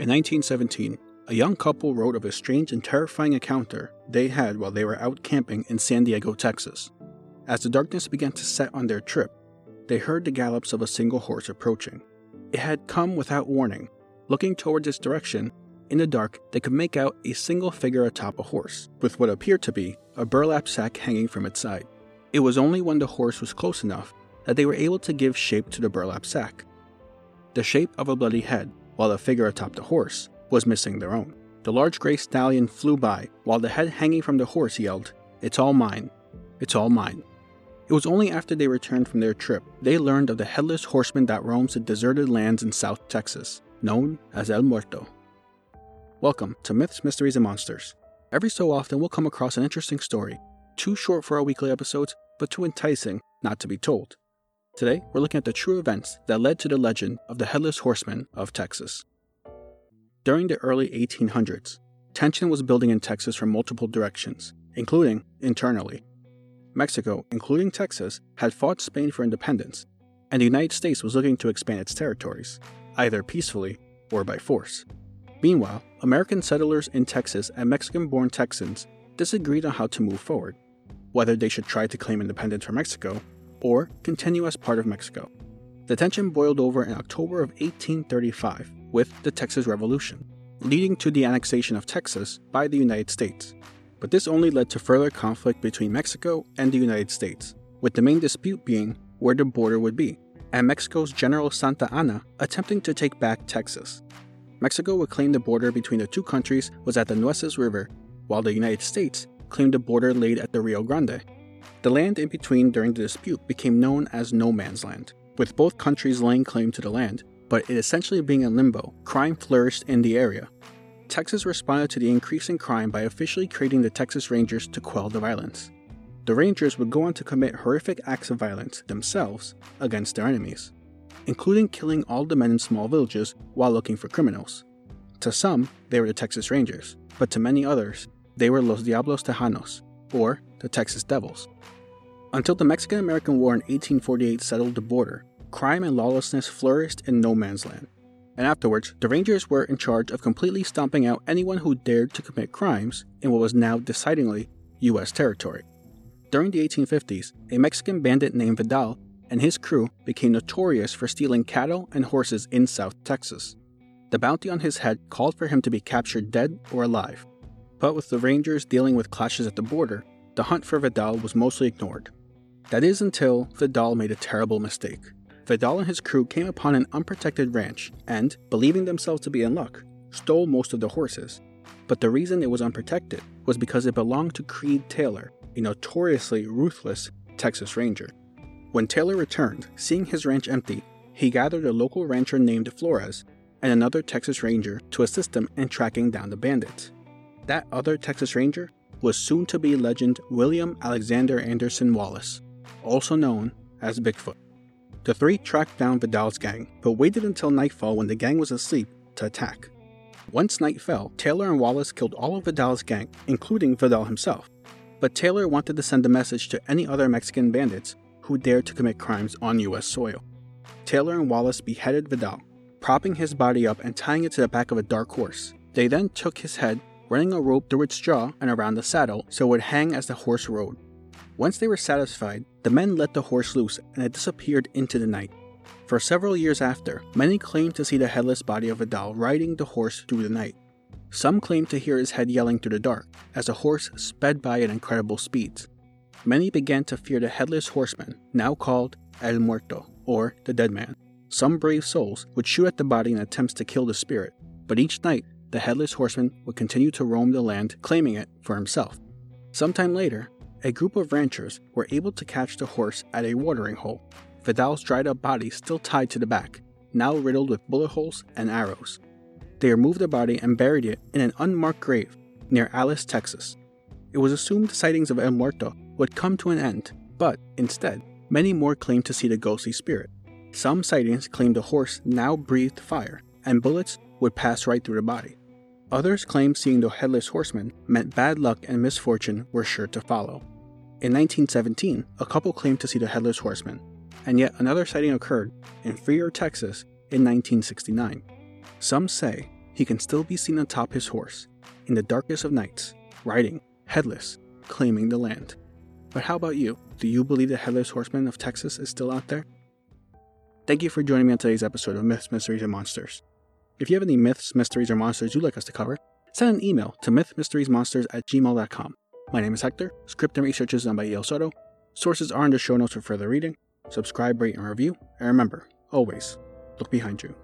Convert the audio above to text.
In 1917, a young couple wrote of a strange and terrifying encounter they had while they were out camping in San Diego, Texas. As the darkness began to set on their trip, they heard the gallops of a single horse approaching. It had come without warning. Looking towards its direction, in the dark, they could make out a single figure atop a horse, with what appeared to be a burlap sack hanging from its side. It was only when the horse was close enough that they were able to give shape to the burlap sack. The shape of a bloody head, while the figure atop the horse was missing their own. The large gray stallion flew by, while the head hanging from the horse yelled, It's all mine. It's all mine. It was only after they returned from their trip they learned of the headless horseman that roams the deserted lands in South Texas, known as El Muerto. Welcome to Myths, Mysteries, and Monsters. Every so often, we'll come across an interesting story, too short for our weekly episodes, but too enticing not to be told. Today, we're looking at the true events that led to the legend of the Headless Horseman of Texas. During the early 1800s, tension was building in Texas from multiple directions, including internally. Mexico, including Texas, had fought Spain for independence, and the United States was looking to expand its territories, either peacefully or by force. Meanwhile, American settlers in Texas and Mexican born Texans disagreed on how to move forward, whether they should try to claim independence from Mexico or continue as part of Mexico. The tension boiled over in October of 1835 with the Texas Revolution, leading to the annexation of Texas by the United States. But this only led to further conflict between Mexico and the United States, with the main dispute being where the border would be, and Mexico's General Santa Anna attempting to take back Texas. Mexico would claim the border between the two countries was at the Nueces River, while the United States claimed the border laid at the Rio Grande. The land in between during the dispute became known as No Man's Land, with both countries laying claim to the land, but it essentially being in limbo. Crime flourished in the area. Texas responded to the increasing crime by officially creating the Texas Rangers to quell the violence. The Rangers would go on to commit horrific acts of violence themselves against their enemies including killing all the men in small villages while looking for criminals. To some, they were the Texas Rangers, but to many others, they were Los Diablos Tejanos, or the Texas Devils. Until the Mexican American War in 1848 settled the border, crime and lawlessness flourished in no man's land. And afterwards, the Rangers were in charge of completely stomping out anyone who dared to commit crimes in what was now decidedly U.S. territory. During the 1850s, a Mexican bandit named Vidal and his crew became notorious for stealing cattle and horses in South Texas. The bounty on his head called for him to be captured dead or alive. But with the Rangers dealing with clashes at the border, the hunt for Vidal was mostly ignored. That is until Vidal made a terrible mistake. Vidal and his crew came upon an unprotected ranch and, believing themselves to be in luck, stole most of the horses. But the reason it was unprotected was because it belonged to Creed Taylor, a notoriously ruthless Texas Ranger. When Taylor returned, seeing his ranch empty, he gathered a local rancher named Flores and another Texas Ranger to assist him in tracking down the bandits. That other Texas Ranger was soon to be legend William Alexander Anderson Wallace, also known as Bigfoot. The three tracked down Vidal's gang, but waited until nightfall when the gang was asleep to attack. Once night fell, Taylor and Wallace killed all of Vidal's gang, including Vidal himself. But Taylor wanted to send a message to any other Mexican bandits who dared to commit crimes on U.S. soil. Taylor and Wallace beheaded Vidal, propping his body up and tying it to the back of a dark horse. They then took his head, running a rope through its jaw and around the saddle so it would hang as the horse rode. Once they were satisfied, the men let the horse loose and it disappeared into the night. For several years after, many claimed to see the headless body of Vidal riding the horse through the night. Some claimed to hear his head yelling through the dark as the horse sped by at incredible speeds many began to fear the headless horseman, now called El Muerto, or the dead man. Some brave souls would shoot at the body in attempts to kill the spirit, but each night the headless horseman would continue to roam the land, claiming it for himself. Sometime later, a group of ranchers were able to catch the horse at a watering hole, Vidal's dried up body still tied to the back, now riddled with bullet holes and arrows. They removed the body and buried it in an unmarked grave near Alice, Texas. It was assumed the sightings of El Muerto would come to an end, but instead, many more claimed to see the ghostly spirit. Some sightings claimed the horse now breathed fire, and bullets would pass right through the body. Others claimed seeing the headless horseman meant bad luck and misfortune were sure to follow. In 1917, a couple claimed to see the headless horseman, and yet another sighting occurred in Freer, Texas in 1969. Some say he can still be seen atop his horse, in the darkest of nights, riding, headless, claiming the land. But how about you? Do you believe the Headless Horseman of Texas is still out there? Thank you for joining me on today's episode of Myths, Mysteries, and Monsters. If you have any myths, mysteries, or monsters you'd like us to cover, send an email to mythmysteriesmonsters at gmail.com. My name is Hector, script and research is done by El Soto. Sources are in the show notes for further reading. Subscribe, rate, and review, and remember, always look behind you.